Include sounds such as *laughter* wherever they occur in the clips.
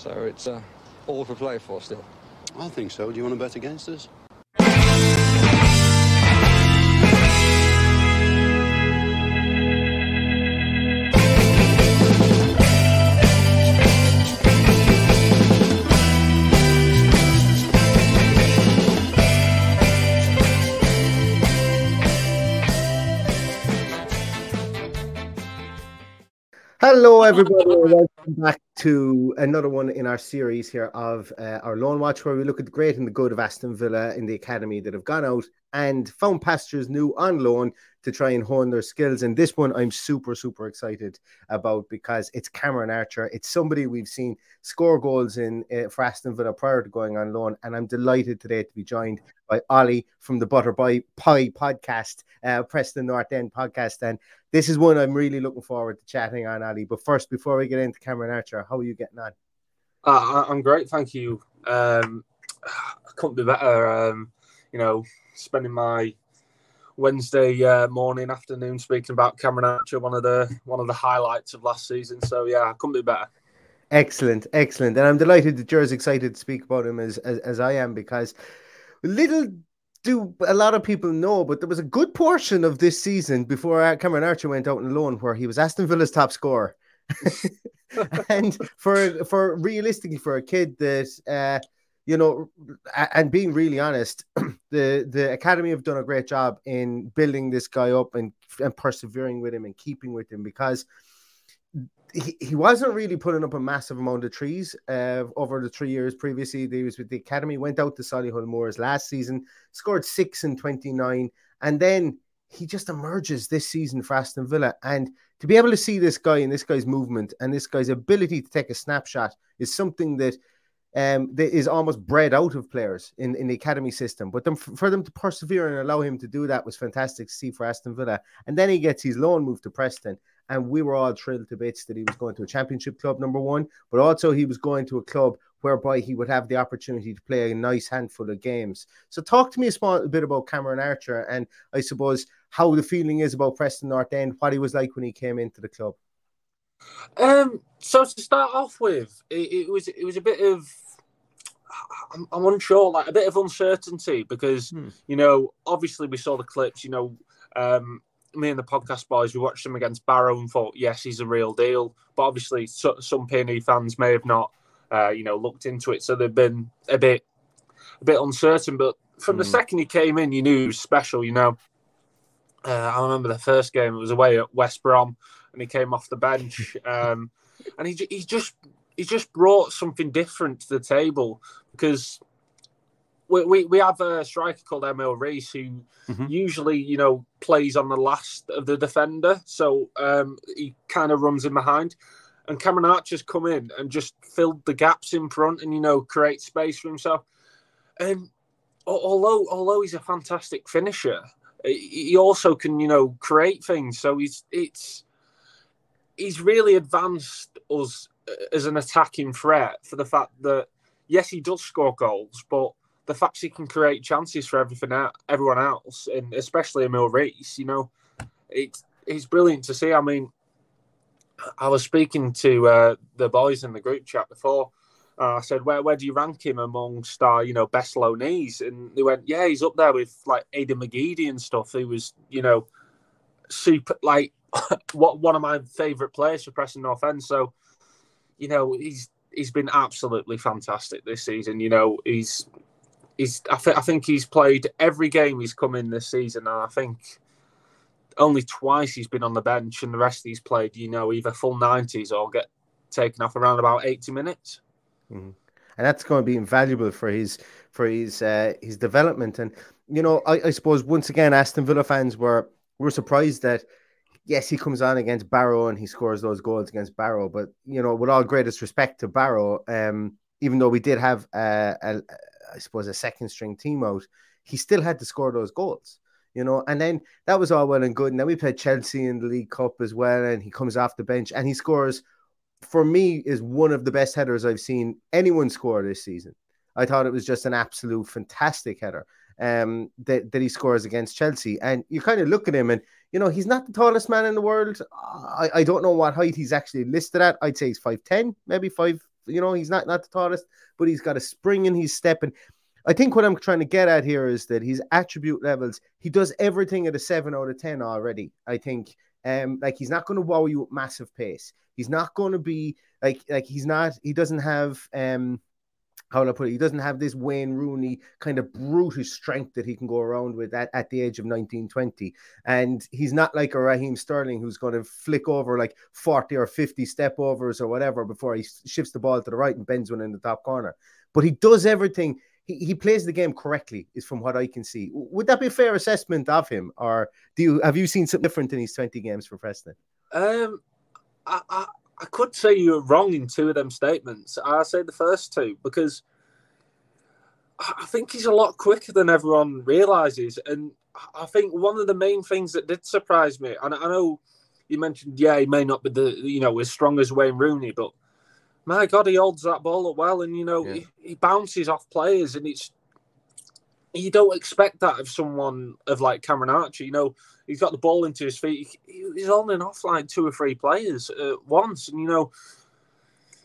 So it's uh, all for play for still. I think so. Do you want to bet against us? Hello, everybody. Welcome back to another one in our series here of uh, our Loan Watch, where we look at the great and the good of Aston Villa in the academy that have gone out and found pastures new on loan to try and hone their skills. And this one I'm super, super excited about because it's Cameron Archer. It's somebody we've seen score goals in uh, for Aston Villa prior to going on loan. And I'm delighted today to be joined by Ollie from the Butter Pie podcast, uh, Preston North End podcast. And this is one I'm really looking forward to chatting on, Ali. But first, before we get into Cameron Archer, how are you getting on? Uh, I'm great, thank you. Um, I couldn't be better. Um, you know, spending my Wednesday uh, morning, afternoon speaking about Cameron Archer, one of the one of the highlights of last season. So yeah, I couldn't be better. Excellent, excellent, and I'm delighted that you're as excited to speak about him as as, as I am because little do a lot of people know, but there was a good portion of this season before Cameron Archer went out on loan where he was Aston Villa's top scorer. *laughs* and for for realistically for a kid that uh you know and being really honest *clears throat* the the academy have done a great job in building this guy up and and persevering with him and keeping with him because he, he wasn't really putting up a massive amount of trees uh, over the three years previously. He was with the academy, went out to Solihull Moors last season, scored six and 29, and then he just emerges this season for Aston Villa. And to be able to see this guy and this guy's movement and this guy's ability to take a snapshot is something that um, that is almost bred out of players in, in the academy system. But them, for them to persevere and allow him to do that was fantastic to see for Aston Villa. And then he gets his loan move to Preston. And we were all thrilled to bits that he was going to a championship club, number one, but also he was going to a club whereby he would have the opportunity to play a nice handful of games. So, talk to me a, small, a bit about Cameron Archer and I suppose how the feeling is about Preston North End, what he was like when he came into the club. Um, so to start off with, it, it was it was a bit of I'm, I'm, unsure, like a bit of uncertainty because hmm. you know obviously we saw the clips, you know. Um, me and the podcast boys, we watched him against Barrow and thought, yes, he's a real deal. But obviously, so, some PNE fans may have not, uh, you know, looked into it, so they've been a bit, a bit uncertain. But from the second he came in, you knew he was special. You know, uh, I remember the first game; it was away at West Brom, and he came off the bench, *laughs* um, and he he just he just brought something different to the table because we, we, we have a striker called Emil Riis who mm-hmm. usually, you know, plays on the last of the defender. So um, he kind of runs in behind. And Cameron Archer's come in and just filled the gaps in front and, you know, create space for himself. And although although he's a fantastic finisher, he also can, you know, create things. So he's it's he's really advanced us as an attacking threat for the fact that yes, he does score goals, but the fact he can create chances for everything out, everyone else, and especially Emil Riis, you know, it's it's brilliant to see. I mean, I was speaking to uh, the boys in the group chat before. Uh, I said, "Where where do you rank him amongst our you know best loanees?" And they went, "Yeah, he's up there with like Aiden McGeady and stuff. He was you know super like *laughs* what one of my favourite players for Preston North End. So you know he's he's been absolutely fantastic this season. You know he's he's I, th- I think he's played every game he's come in this season, and I think only twice he's been on the bench, and the rest he's played, you know, either full nineties or get taken off around about eighty minutes. Mm-hmm. And that's going to be invaluable for his for his uh, his development. And you know, I, I suppose once again, Aston Villa fans were were surprised that yes, he comes on against Barrow and he scores those goals against Barrow. But you know, with all greatest respect to Barrow, um, even though we did have uh, a, I suppose a second string team out, he still had to score those goals you know. And then that was all well and good. And then we played Chelsea in the League Cup as well, and he comes off the bench and he scores. For me, is one of the best headers I've seen anyone score this season. I thought it was just an absolute fantastic header um, that, that he scores against Chelsea. And you kind of look at him and, you know, he's not the tallest man in the world. I, I don't know what height he's actually listed at. I'd say he's 5'10, maybe 5, you know, he's not, not the tallest, but he's got a spring in his step. And I think what I'm trying to get at here is that his attribute levels, he does everything at a seven out of 10 already. I think, um, like he's not going to wow you with massive pace. He's not going to be like, like he's not, he doesn't have, um, how will I put it? He doesn't have this Wayne Rooney kind of brutish strength that he can go around with at, at the age of 19, 20. And he's not like a Raheem Sterling who's going to flick over like 40 or 50 step overs or whatever before he shifts the ball to the right and bends one in the top corner. But he does everything he, he plays the game correctly, is from what I can see. Would that be a fair assessment of him, or do you have you seen something different in these twenty games for Preston? Um, I, I, I could say you're wrong in two of them statements. I say the first two because I think he's a lot quicker than everyone realizes, and I think one of the main things that did surprise me, and I know you mentioned, yeah, he may not be the you know as strong as Wayne Rooney, but my God, he holds that ball up well, and you know yeah. he, he, bounces off players, and it's you don't expect that of someone of like Cameron Archer. You know, he's got the ball into his feet. He, he's on and off like two or three players at once, and you know,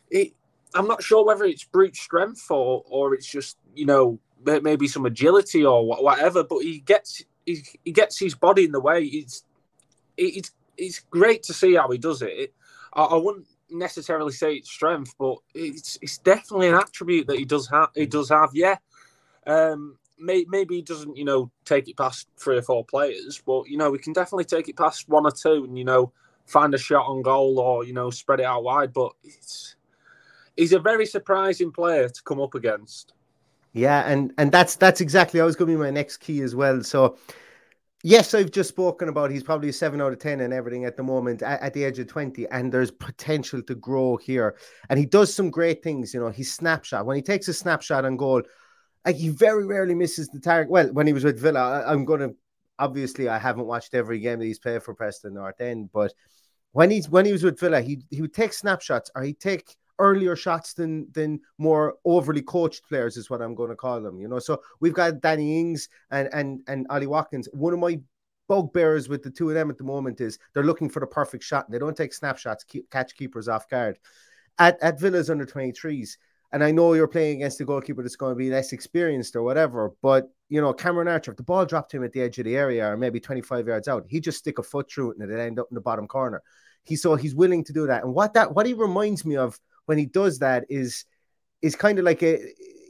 it. I'm not sure whether it's brute strength or or it's just you know maybe some agility or whatever, but he gets he, he gets his body in the way. It's it's it's great to see how he does it. I, I wouldn't necessarily say it's strength, but it's it's definitely an attribute that he does have. He does have, yeah. Um, may, maybe he doesn't, you know, take it past three or four players, but you know, we can definitely take it past one or two, and you know, find a shot on goal or you know, spread it out wide. But it's he's a very surprising player to come up against. Yeah, and and that's that's exactly I was going to be my next key as well. So Yes, I've just spoken about he's probably a seven out of 10 and everything at the moment at, at, the age of 20, and there's potential to grow here. And he does some great things, you know. His snapshot, when he takes a snapshot on goal, like he very rarely misses the target. Well, when he was with Villa, I, am going to obviously, I haven't watched every game that he's played for Preston North End, but when he's when he was with Villa, he he would take snapshots or he'd take earlier shots than than more overly coached players is what I'm going to call them. You know, so we've got Danny Ings and and and Ollie Watkins. One of my bugbears with the two of them at the moment is they're looking for the perfect shot. and They don't take snapshots, keep, catch keepers off guard. At at Villa's under 23s, and I know you're playing against a goalkeeper that's going to be less experienced or whatever, but you know, Cameron Archer, if the ball dropped him at the edge of the area or maybe 25 yards out, he'd just stick a foot through it and it'd end up in the bottom corner. He so he's willing to do that. And what that what he reminds me of when he does that is is kind of like a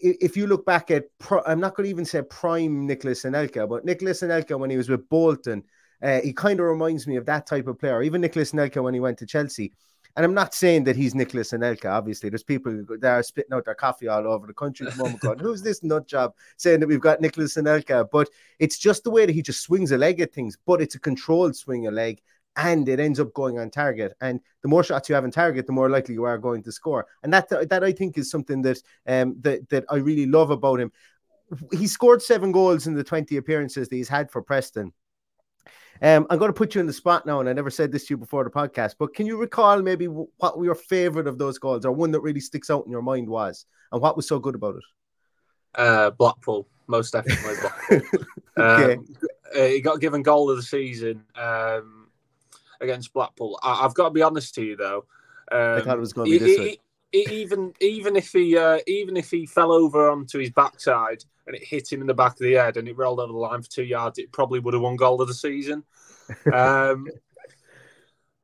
if you look back at I'm not going to even say prime Nicolas Anelka, but Nicolas Anelka when he was with Bolton, uh, he kind of reminds me of that type of player. Even Nicolas Anelka when he went to Chelsea. And I'm not saying that he's Nicolas Anelka. Obviously, there's people that are spitting out their coffee all over the country at the moment, going, "Who's this nut job saying that we've got Nicolas Anelka?" But it's just the way that he just swings a leg at things. But it's a controlled swing a leg, and it ends up going on target. And the more shots you have on target, the more likely you are going to score. And that that I think is something that um that that I really love about him. He scored seven goals in the 20 appearances that he's had for Preston. Um, I'm going to put you in the spot now, and I never said this to you before the podcast, but can you recall maybe what your favorite of those goals or one that really sticks out in your mind was, and what was so good about it? Uh, Blackpool, most definitely Blackpool. *laughs* okay. Um, he got given goal of the season um, against Blackpool. I- have got to be honest to you though. Um, I thought it was going to be this. Even even if he uh, even if he fell over onto his backside and it hit him in the back of the head and it rolled over the line for two yards, it probably would have won goal of the season. Um, *laughs*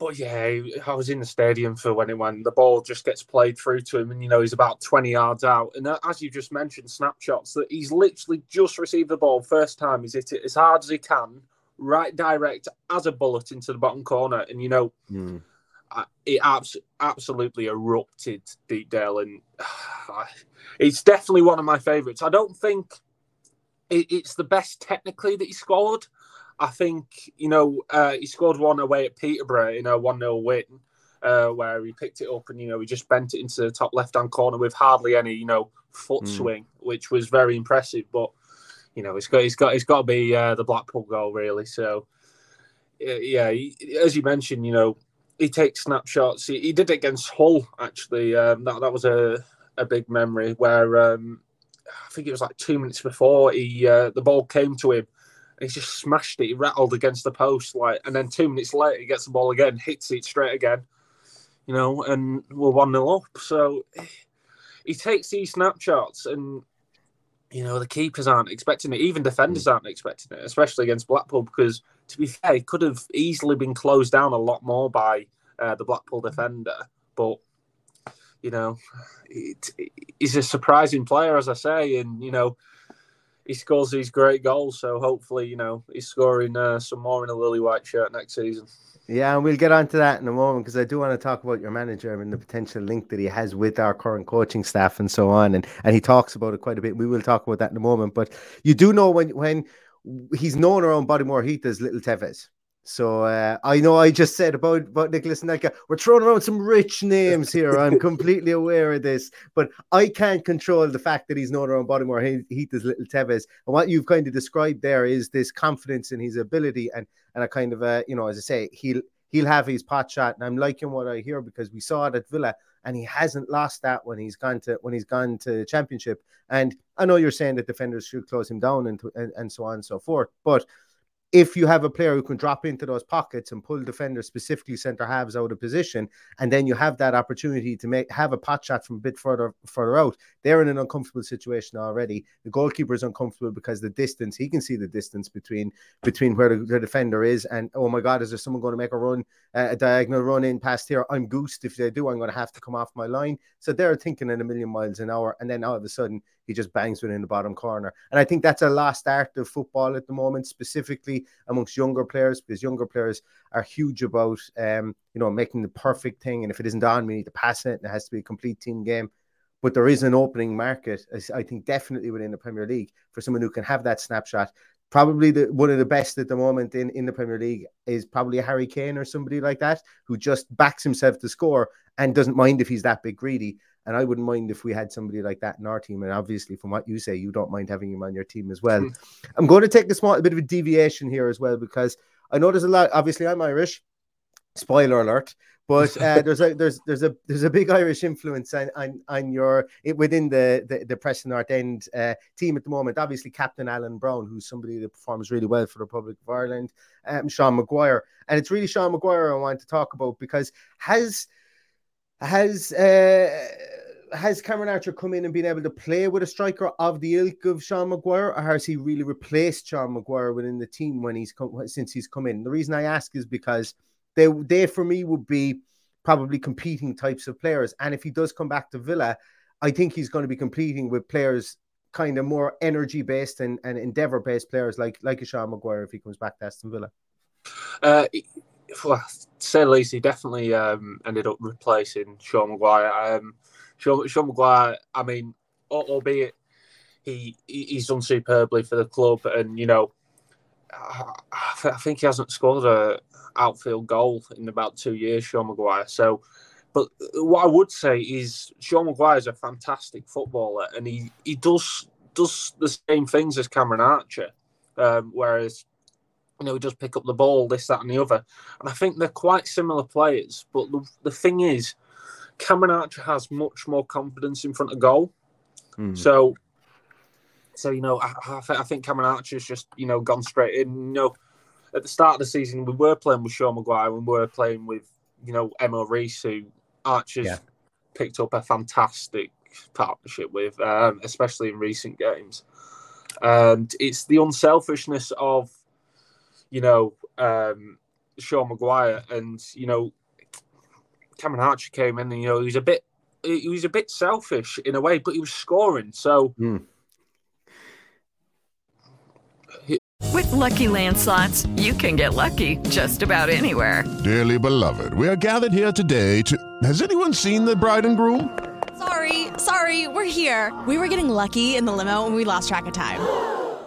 but yeah, I was in the stadium for when it went. The ball just gets played through to him, and you know he's about twenty yards out. And as you just mentioned, snapshots that he's literally just received the ball first time. He's hit it as hard as he can, right direct as a bullet into the bottom corner, and you know. Mm. It abs- absolutely erupted Deepdale, and *sighs* uh, it's definitely one of my favourites. I don't think it, it's the best technically that he scored, I think you know uh, he scored one away at Peterborough in a one 0 win, uh, where he picked it up and you know he just bent it into the top left hand corner with hardly any you know foot mm. swing, which was very impressive. But you know it's got it's got it's got to be uh, the Blackpool goal really. So yeah, he, as you mentioned, you know he takes snapshots. He, he did it against Hull actually. Um, that that was a a big memory where um, I think it was like two minutes before he uh, the ball came to him he just smashed it. He rattled against the post, like, and then two minutes later, he gets the ball again, hits it straight again, you know, and we're one 0 up. So he takes these snapshots, and you know the keepers aren't expecting it. Even defenders aren't expecting it, especially against Blackpool, because to be fair, it could have easily been closed down a lot more by uh, the Blackpool defender, but. You know, it, it, he's a surprising player, as I say, and you know, he scores these great goals. So hopefully, you know, he's scoring uh, some more in a lily white shirt next season. Yeah, and we'll get on to that in a moment because I do want to talk about your manager and the potential link that he has with our current coaching staff and so on. And and he talks about it quite a bit. We will talk about that in a moment. But you do know when when he's known around Bodymoor Heath as Little Tevez. So uh, I know I just said about, about Nicolas Anelka, we're throwing around some rich names here. I'm *laughs* completely aware of this, but I can't control the fact that he's known around Bodymoor Heath as Little Tevez. And what you've kind of described there is this confidence in his ability and and a kind of a, you know, as I say, he'll he'll have his pot shot. And I'm liking what I hear because we saw it at Villa and he hasn't lost that when he's gone to when he's gone to the championship. And I know you're saying that defenders should close him down and and, and so on and so forth, but if you have a player who can drop into those pockets and pull defenders, specifically centre halves, out of position, and then you have that opportunity to make have a pot shot from a bit further further out, they're in an uncomfortable situation already. The goalkeeper is uncomfortable because the distance he can see the distance between between where the, the defender is and oh my god, is there someone going to make a run, uh, a diagonal run in past here? I'm goosed if they do. I'm going to have to come off my line. So they're thinking in a million miles an hour, and then all of a sudden he just bangs one in the bottom corner. And I think that's a lost art of football at the moment, specifically amongst younger players, because younger players are huge about um, you know making the perfect thing. And if it isn't on, we need to pass it, and it has to be a complete team game. But there is an opening market, I think, definitely within the Premier League for someone who can have that snapshot. Probably the one of the best at the moment in, in the Premier League is probably Harry Kane or somebody like that who just backs himself to score and doesn't mind if he's that big greedy. And I wouldn't mind if we had somebody like that in our team. And obviously, from what you say, you don't mind having him on your team as well. Mm. I'm going to take a small bit of a deviation here as well because I know there's a lot. Obviously, I'm Irish. Spoiler alert. But uh, *laughs* there's a there's there's a there's a big Irish influence on on, on your within the the, the Preston North End uh, team at the moment. Obviously, Captain Alan Browne, who's somebody that performs really well for the Republic of Ireland, um, Sean Maguire, and it's really Sean Maguire I want to talk about because has has uh, has Cameron Archer come in and been able to play with a striker of the ilk of Sean Maguire, or has he really replaced Sean Maguire within the team when he's come since he's come in? The reason I ask is because they they for me would be probably competing types of players, and if he does come back to Villa, I think he's going to be competing with players kind of more energy based and, and endeavor based players like like a Sean Maguire if he comes back to Aston Villa. Uh, well, say the least, he definitely um, ended up replacing Sean Maguire. Um, Sean, Sean Maguire, I mean, albeit he he's done superbly for the club, and you know, I think he hasn't scored a outfield goal in about two years, Sean Maguire. So, but what I would say is Sean Maguire is a fantastic footballer, and he he does does the same things as Cameron Archer, um, whereas you know, he does pick up the ball, this, that, and the other. And I think they're quite similar players. But the, the thing is, Cameron Archer has much more confidence in front of goal. Mm. So, so you know, I, I, th- I think Cameron Archer's just you know gone straight in. You know, at the start of the season, we were playing with Sean Maguire and we were playing with you know Emil Riis, who Archer's Yeah. picked up a fantastic partnership with, um, especially in recent games. And it's the unselfishness of you know, um, Sean Maguire, and you know, Cameron Archer came in, and you know, he was a bit, he was a bit selfish in a way, but he was scoring. So Mm. With Lucky Land slots, you can get lucky just about anywhere. Dearly beloved, we are gathered here today to. Has anyone seen the bride and groom? Sorry, sorry, we're here. We were getting lucky in the limo and we lost track of time.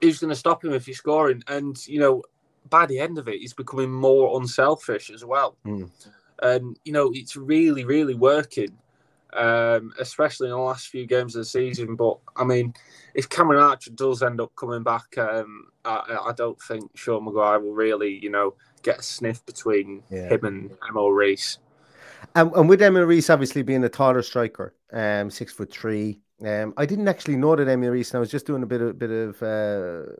who's going to stop him if he's scoring? And you know, by the end of it, he's becoming more unselfish as well. Mm. And you know, it's really, really working, um, especially in the last few games of the season. But I mean, if Cameron Archer does end up coming back, um, I, I don't think Sean Maguire will really, you know, get a sniff between Yeah. him and Emil Riis. And, and with Emil Riis obviously being a taller striker, um, six foot three. Um, I didn't actually know that Emil Riis. And I was just doing a bit of bit of uh,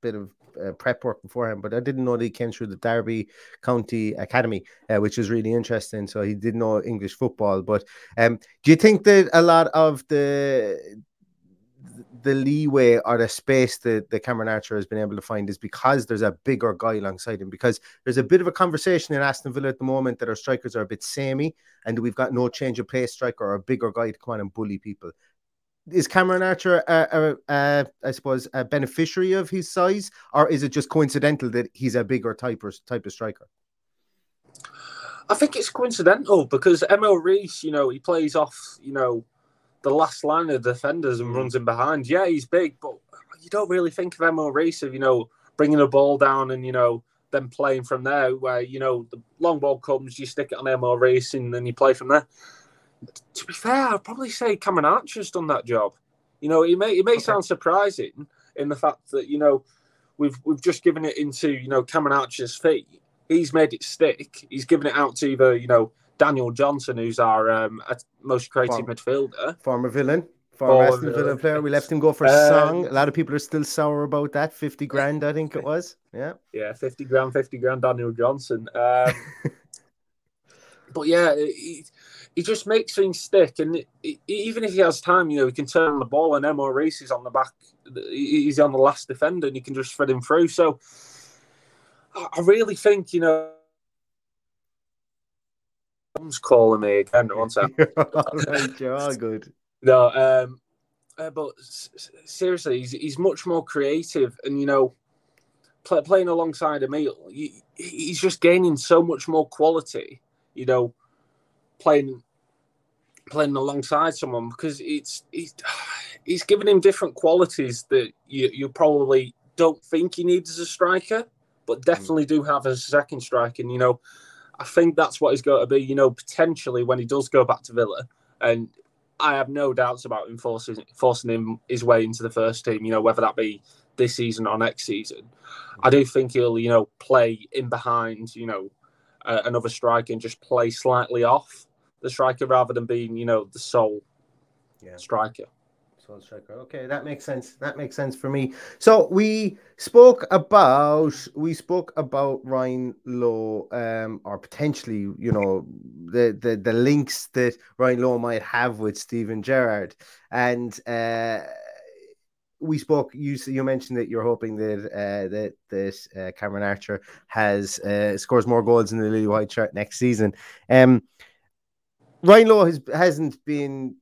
bit of uh, prep work beforehand, but I didn't know that he came through the Derby County Academy, uh, which is really interesting. So he did know English football. But um, do you think that a lot of the the leeway or the space that, that Cameron Archer has been able to find is because there's a bigger guy alongside him. Because there's a bit of a conversation in Aston Villa at the moment that our strikers are a bit samey and we've got no change of pace striker or a bigger guy to come on and bully people. Is Cameron Archer, a, a, a, I suppose, a beneficiary of his size, or is it just coincidental that he's a bigger type, or, type of striker? I think it's coincidental because Emil Riis, you know, he plays off, you know, the last line of defenders and runs in behind. Yeah, he's big, but you don't really think of Emil Riis of, you know, bringing a ball down and, you know, then playing from there where, you know, the long ball comes, you stick it on Emil Riis and then you play from there. To be fair, I'd probably say Cameron Archer's done that job. You know, it may it may sound surprising in the fact that, you know, we've we've just given it into, you know, Cameron Archer's feet. He's made it stick. He's given it out to either, you know, Daniel Johnson, who's our um, most creative Form- midfielder. Former villain, former Former Aston Villa villain. player. We left him go for a Um, song. A lot of people are still sour about that. 50 grand, I think it was. Yeah. Yeah, 50 grand, 50 grand, Daniel Johnson. Um, *laughs* but yeah, he, he just makes things stick. And it, it- even if he has time, you know, he can turn the ball and Riis is on the back. He's on the last defender and he can just thread him through. So I really think, you know, Tom's calling me again. *laughs* *laughs* One all right, *laughs* you're good. No, um, uh, but s- seriously, he's, he's much more creative, and you know, play, playing alongside Emil, he, he's just gaining so much more quality. You know, playing playing alongside someone because it's it's *sighs* he's giving him different qualities that you you probably don't think he needs as a striker, but definitely do have as a second striker. And you know, I think that's what he's going to be. You know, potentially when he does go back to Villa, and I have no doubts about him forcing forcing him his way into the first team. You know, whether that be this season or next season, I do think he'll you know play in behind you know uh, another striker and just play slightly off the striker rather than being you know the sole Yeah. striker. Sole striker. Okay, that makes sense. That makes sense for me. So we spoke about we spoke about Ryan Lowe, um, or potentially, you know, the the the links that Ryan Lowe might have with Steven Gerrard, and uh, we spoke. You you mentioned that you're hoping that uh, that that uh, Cameron Archer has uh, scores more goals in the Lily White shirt next season. Um, Ryan Lowe has hasn't been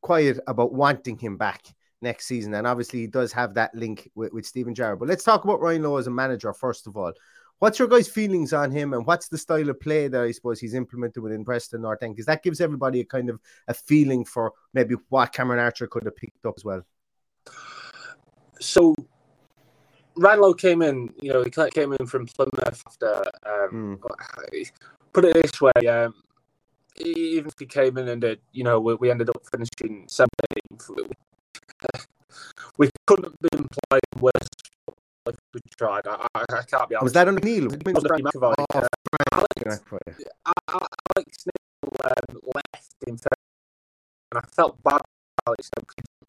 quiet about wanting him back next season. And obviously, he does have that link with, with Steven Gerrard. But let's talk about Ryan Lowe as a manager, first of all. What's your guys' feelings on him, and what's the style of play that I suppose he's implemented within Preston North End? Because that gives everybody a kind of a feeling for maybe what Cameron Archer could have picked up as well. So, Ryan Lowe came in, you know, he came in from Plymouth after. Um, mm. Put it this way, um, even if he came in and did, you know, we, we ended up finishing seventh. We couldn't have been playing worse if we tried. I, I, I can't be honest. Was that on Neil? Was. Oh, uh, Alex, Alex Neil um, left in February, and I felt bad. About Alex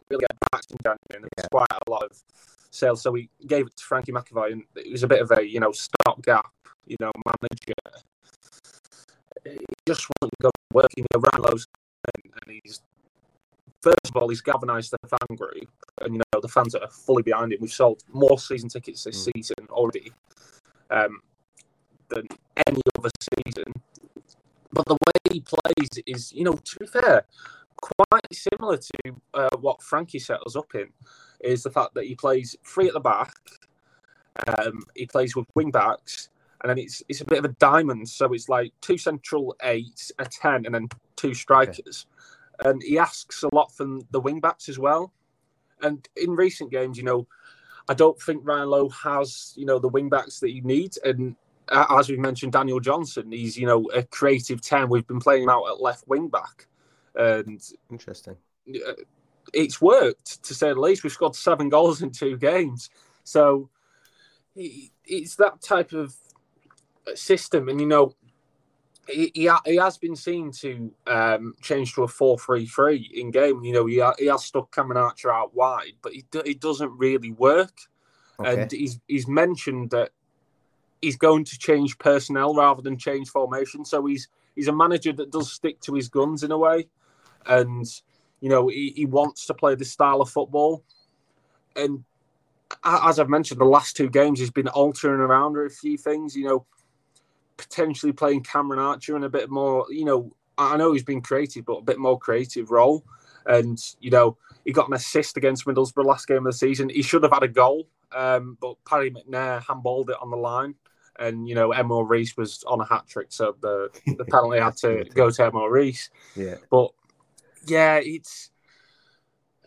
really get back in January, and there was yeah. quite a lot of sales. So we gave it to Frankie McAvoy, and it was a bit of a you know stopgap, you know, manager. He just wasn't going working around those, and, and he's first of all he's galvanised the fan group, and you know the fans are fully behind him. We've sold more season tickets this mm. season already um, than any other season. But the way he plays is, you know, to be fair, quite similar to uh, what Frankie set us up in. Is the fact that he plays free at the back, um, he plays with wing backs, and then it's it's a bit of a diamond. So it's like two central eights, a ten, and then two strikers. Okay. And he asks a lot from the wing backs as well. And in recent games, you know, I don't think Ryan Lowe has you know the wing backs that he needs. And as we've mentioned, Daniel Johnson, he's you know a creative ten. We've been playing him out at left wing back, and interesting. Uh, it's worked to say the least. We've scored seven goals in two games, so it's that type of system, and you know, he, he, he has been seen to um, change to a 4-3-3 in game. You know, he, he has stuck Cameron Archer out wide, but it, it doesn't really work. Okay. And he's he's mentioned that he's going to change personnel rather than change formation. So he's he's a manager that does stick to his guns in a way, and you know he, he wants to play this style of football. And as I've mentioned, the last two games he's been altering around a few things. You know, potentially playing Cameron Archer in a bit more, you know, I know he's been creative, but a bit more creative role. And, you know, he got an assist against Middlesbrough last game of the season. He should have had a goal, um, but Paddy McNair handballed it on the line. And, you know, Emil Riis was on a hat trick. So the, the penalty had to *laughs* go to Emil Riis. Yeah. But, yeah, it's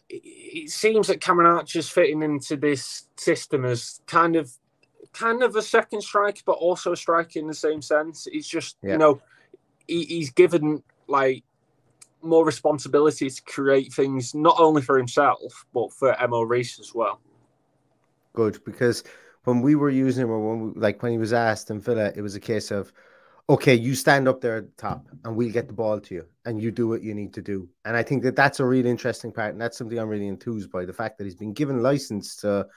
it seems that Cameron Archer's fitting into this system as kind of kind of a second striker, but also a striker in the same sense. He's just, yeah. you know, he, he's given like more responsibility to create things not only for himself but for Emil Riis as well. Good, because when we were using him, or when we, like when he was asked in Villa, it was a case of, okay, you stand up there at the top, and we'll get the ball to you, and you do what you need to do. And I think that that's a really interesting part, and that's something I'm really enthused by the fact that he's been given license to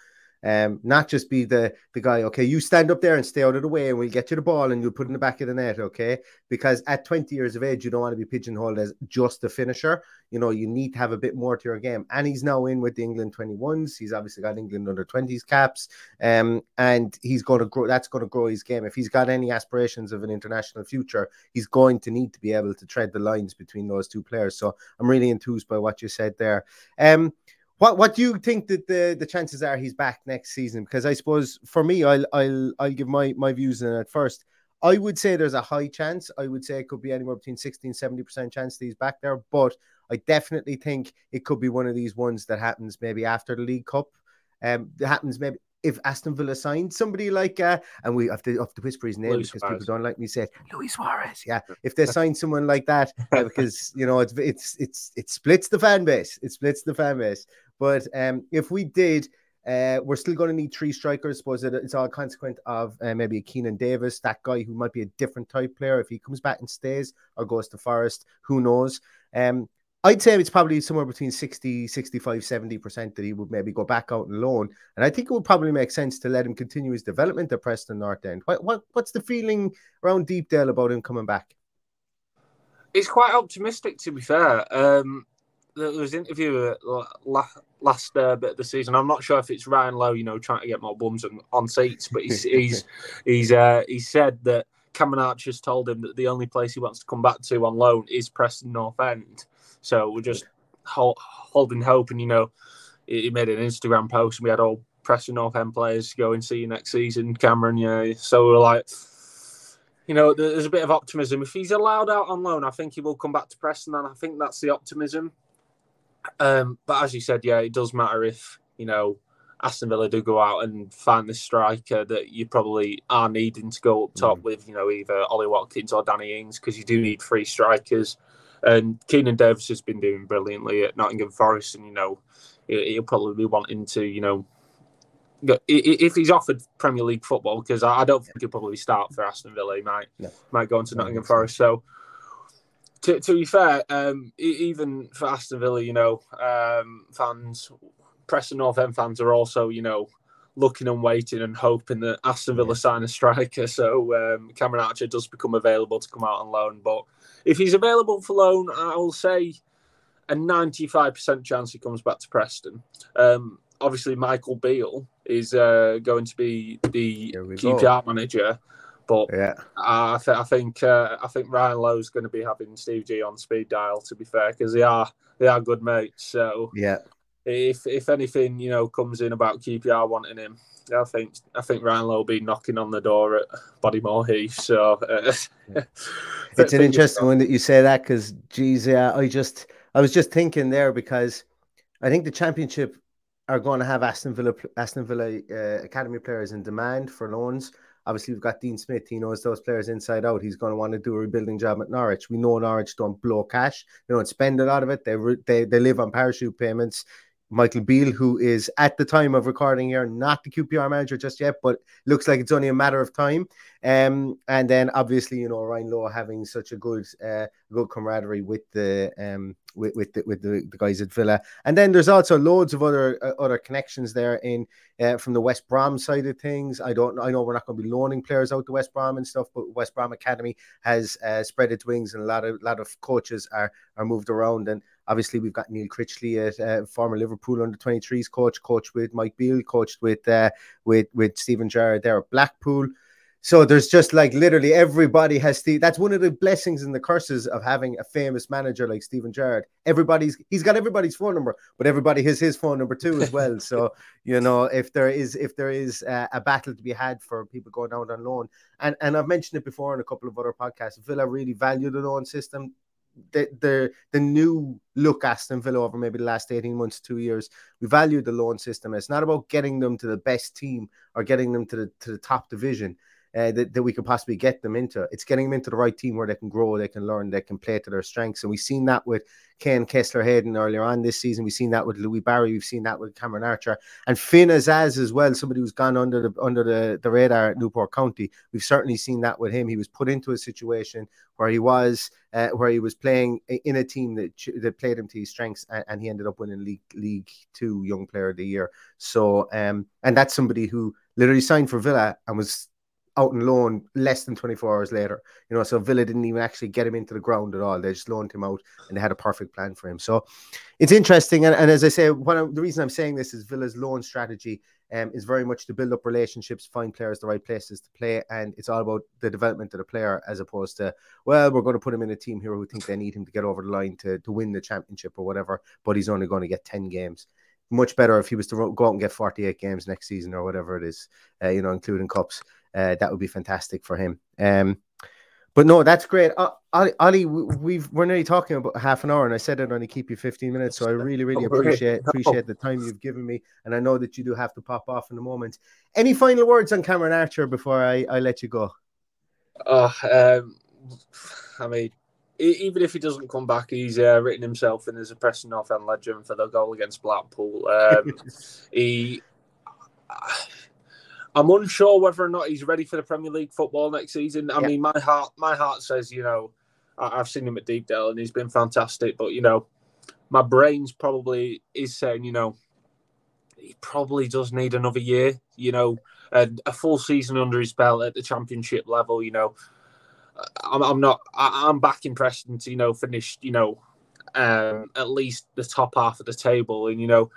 um, not just be the the guy, okay, you stand up there and stay out of the way, and we'll get you the ball and you'll put in the back of the net, okay? Because at 20 years of age, you don't want to be pigeonholed as just a finisher. You know, you need to have a bit more to your game. And he's now in with the England 21s. He's obviously got England under 20s caps, um, and he's going to grow. That's going to grow his game. If he's got any aspirations of an international future, he's going to need to be able to tread the lines between those two players. So I'm really enthused by what you said there. Um, what what do you think that the, the chances are he's back next season? Because I suppose for me, I'll I'll I'll give my, my views on it first. I would say there's a high chance. I would say it could be anywhere between 16 70% chance that he's back there. But I definitely think it could be one of these ones that happens maybe after the League Cup. Um, that happens maybe if Aston Villa signed somebody like uh, and we have to have to whisper his name Luis because Suarez. people don't like me say Luis Suarez. Yeah, if they sign someone like that, *laughs* uh, because you know it's it's it's it splits the fan base. It splits the fan base. But um, if we did, uh, we're still going to need three strikers. Suppose it's all consequent of uh, maybe a Keinan Davis, that guy who might be a different type player if he comes back and stays or goes to Forest. Who knows? Um, I'd say it's probably somewhere between 60, 65, 70% that he would maybe go back out and loan. And I think it would probably make sense to let him continue his development at Preston North End. What, what What's the feeling around Deepdale about him coming back? It's quite optimistic, to be fair. Um, there was an interview last uh, bit of the season. I'm not sure if it's Ryan Lowe, you know, trying to get more bums on, on seats, but he's *laughs* he's he's uh, he said that Cameron Archer's told him that the only place he wants to come back to on loan is Preston North End. So we're just hold, holding hope, and you know, he made an Instagram post, and we had all Preston North End players go and see you next season, Cameron. Yeah, so we're like you know, there's a bit of optimism. If he's allowed out on loan, I think he will come back to Preston, and I think that's the optimism. Um, but as you said, yeah, it does matter if you know Aston Villa do go out and find this striker that you probably are needing to go up top mm. with, you know, either Ollie Watkins or Danny Ings, because you do need three strikers. And Keinan Davis has been doing brilliantly at Nottingham Forest, and you know, he'll probably be wanting to, you know, if he's offered Premier League football, because I don't think he'll probably start for Aston Villa. He might no. might go into Nottingham Forest. So to, to be fair, um, even for Aston Villa, you know, um, fans, Preston North End fans are also, you know, looking and waiting and hoping that Aston Villa yeah. sign a striker. *laughs* So um, Cameron Archer does become available to come out on loan. But if he's available for loan, I will say a 95% chance he comes back to Preston. Um, obviously, Michael Beale is uh, going to be the QPR go. manager. But yeah, I, th- I think uh, I think Ryan Lowe's going to be having Steve G on speed dial. To be fair, because they are they are good mates. So yeah, if if anything you know comes in about QPR wanting him, I think I think Ryan Lowe will be knocking on the door at Bodymoor Heath. So uh, *laughs* it's an interesting one that you say that because geez, yeah, I just I was just thinking there because I think the championship are going to have Aston Villa Aston Villa uh, academy players in demand for loans. Obviously, we've got Dean Smith. He knows those players inside out. He's going to want to do a rebuilding job at Norwich. We know Norwich don't blow cash. They don't spend a lot of it. They they they live on parachute payments. Michael Beale, who is at the time of recording here not the QPR manager just yet, but looks like it's only a matter of time. Um, and then obviously, you know, Ryan Lowe having such a good uh, good camaraderie with the um with with the, with the, the guys at Villa. And then there's also loads of other uh, other connections there in uh, from the West Brom side of things. I don't I know we're not going to be loaning players out to West Brom and stuff, but West Brom Academy has uh, spread its wings and a lot of lot of coaches are are moved around and Obviously, we've got Neil Critchley, at uh, former Liverpool under 23s coach, coached with Mike Beale, coached with uh, with with Steven Gerrard there at Blackpool. So there's just like literally everybody has Steve. That's one of the blessings and the curses of having a famous manager like Steven Gerrard. Everybody's he's got everybody's phone number, but everybody has his phone number too as well. so *laughs* you know if there is if there is a, a, battle to be had for people going out on loan, and and I've mentioned it before in a couple of other podcasts. Villa really value the loan system the the the new look Aston Villa over maybe the last 18 months, two years. We value the loan system. It's not about getting them to the best team or getting them to the to the top division uh, that, that we could possibly get them into. It's getting them into the right team where they can grow, they can learn, they can play to their strengths. And we've seen that with Kaine Kesler Hayden earlier on this season. We've seen that with Louie Barry. We've seen that with Cameron Archer and Finn Azaz as well. Somebody who's gone under the under the, the radar at Newport County. We've certainly seen that with him. He was put into a situation where he was uh, where he was playing in a team that that played him to his strengths, and, and he ended up winning League League Two Young Player of the Year. So um, and that's somebody who literally signed for Villa and was out on loan less than 24 hours later. You know, so Villa didn't even actually get him into the ground at all. They just loaned him out and they had a perfect plan for him. So it's interesting. And, and as I say, one of the reason I'm saying this is Villa's loan strategy um, is very much to build up relationships, find players the right places to play, and it's all about the development of the player as opposed to, well, we're going to put him in a team here who think they need him to get over the line to, to win the championship or whatever, but he's only going to get 10 games much better if he was to go out and get 48 games next season or whatever it is, uh, you know, including cups uh, that would be fantastic for him. Um, but no, that's great. Uh, Ali, Ali, we've we're nearly talking about half an hour, and I said I'd only keep you 15 minutes. So I really, really appreciate appreciate the time you've given me, and I know that you do have to pop off in a moment. Any final words on Cameron Archer before I, I let you go? Oh, um, I mean, even if he doesn't come back, he's uh, written himself in as a Preston North End legend for the goal against Blackpool. Um, *laughs* he. I'm unsure whether or not he's ready for the Premier League football next season. I yeah. mean, my heart, my heart says, you know, I, have seen him at Deepdale and he's been fantastic. But you know, my brain's probably is saying, you know, he probably does need another year, you know, and a full season under his belt at the championship level, you know. I'm, I'm not. I, am backing Preston to you know finish you know um, at least the top half of the table, and you know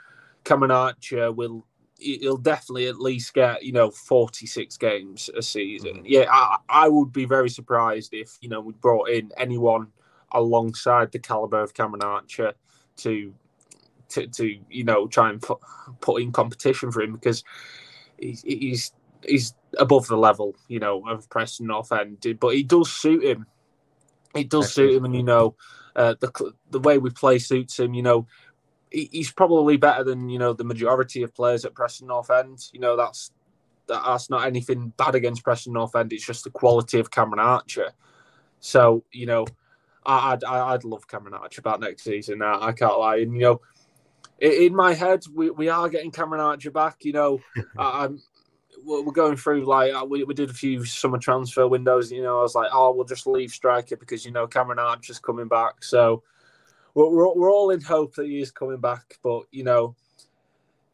Cameron Archer will he'll definitely at least get you know 46 games a season. Mm. Yeah, I, I would be very surprised if you know we brought in anyone alongside the caliber of Cameron Archer to to, to you know try and put, put in competition for him because he's, he's he's above the level you know of Preston North End, but he does suit him. It does suit him, and you know uh, the the way we play suits him. You know he's probably better than you know the majority of players at Preston North End. You know that's that's not anything bad against Preston North End. It's just the quality of Cameron Archer. So you know, I'd I'd love Cameron Archer back next season. I, I can't lie, and you know, in my head, we, we are getting Cameron Archer back. You know, *laughs* I'm we're going through like uh, we, we did a few summer transfer windows. You know, I was like, oh, we'll just leave striker because you know Cameron Archer's coming back. So we're, we're, we're all in hope that he is coming back. But you know,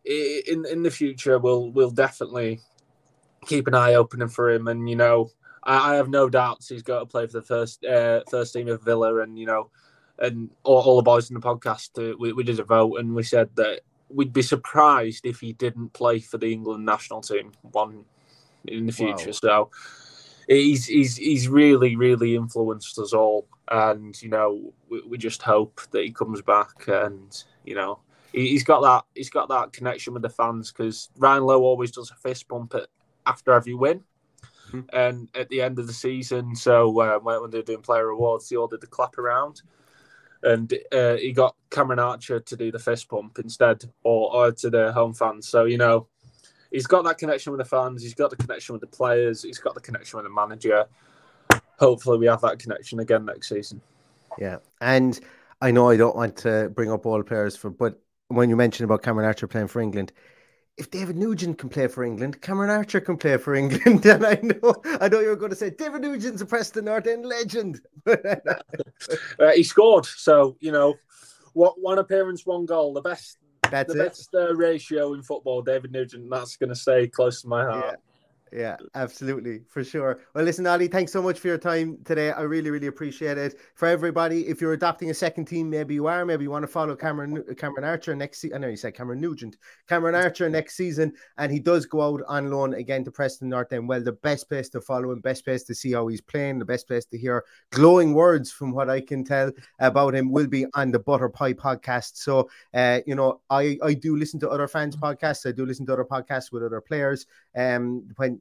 in in the future, we'll we'll definitely keep an eye open for him. And you know, I, I have no doubts he's got to play for the first uh, first team of Villa. And you know, and all, all the boys in the podcast, uh, we, we did a vote and we said that we'd be surprised if he didn't play for the England national team one in the future. Wow. So he's he's he's really really influenced us all, and you know we, we just hope that he comes back, and you know he, has got that he's got that connection with the fans because Ryan Lowe always does a fist bump at, after every win. Mm-hmm. And at the end of the season, so uh, when they were doing player awards, they all did the clap around and uh, he got Cameron Archer to do the fist pump instead, or, or to the home fans. So you know, he's got that connection with the fans. He's got the connection with the players. He's got the connection with the manager. Hopefully, we have that connection again next season. Yeah, and I know I don't want to bring up all players for, but when you mentioned about Cameron Archer playing for England, if David Nugent can play for England, Cameron Archer can play for England. *laughs* And I know, I know you were going to say David Nugent's a Preston North End legend. *laughs* uh, he scored, so you know, what one appearance, one goal, the best, that's the it. best uh, ratio in football. David Nugent, that's going to stay close to my heart. Yeah. Yeah, absolutely, for sure. Well, listen, Ali, thanks so much for your time today. I really, really appreciate it. For everybody, if you're adopting a second team, maybe you are, maybe you want to follow Cameron Cameron Archer next season. I know you said Cameron Nugent, Cameron Archer next season, and he does go out on loan again to Preston North End. Well, the best place to follow him, best place to see how he's playing, the best place to hear glowing words from what I can tell about him will be on the Butter Pie podcast. So, uh, you know, I I do listen to other fans' podcasts. I do listen to other podcasts with other players. Um, when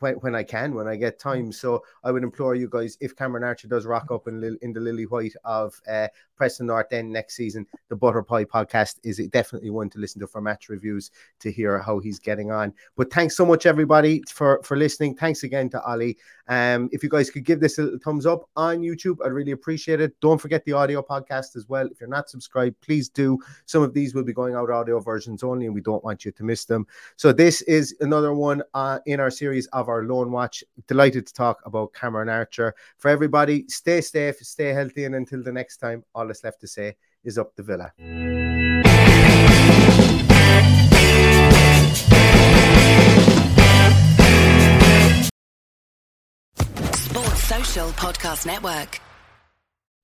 when, when I can, when I get time. So I would implore you guys, if Cameron Archer does rock up in, in the lily white of uh, Preston North End next season, the Butter Pie podcast is definitely one to listen to for match reviews to hear how he's getting on. But thanks so much, everybody, for, for listening. Thanks again to Ali. Um, if you guys could give this a thumbs up on YouTube, I'd really appreciate it. Don't forget the audio podcast as well. If you're not subscribed, please do. Some of these will be going out audio versions only, and we don't want you to miss them. So this is another one uh, in our series of our loan watch. Delighted to talk about Cameron Archer. For everybody, stay safe, stay healthy, and until the next time, all that's left to say is up the villa. Sports Social Podcast Network.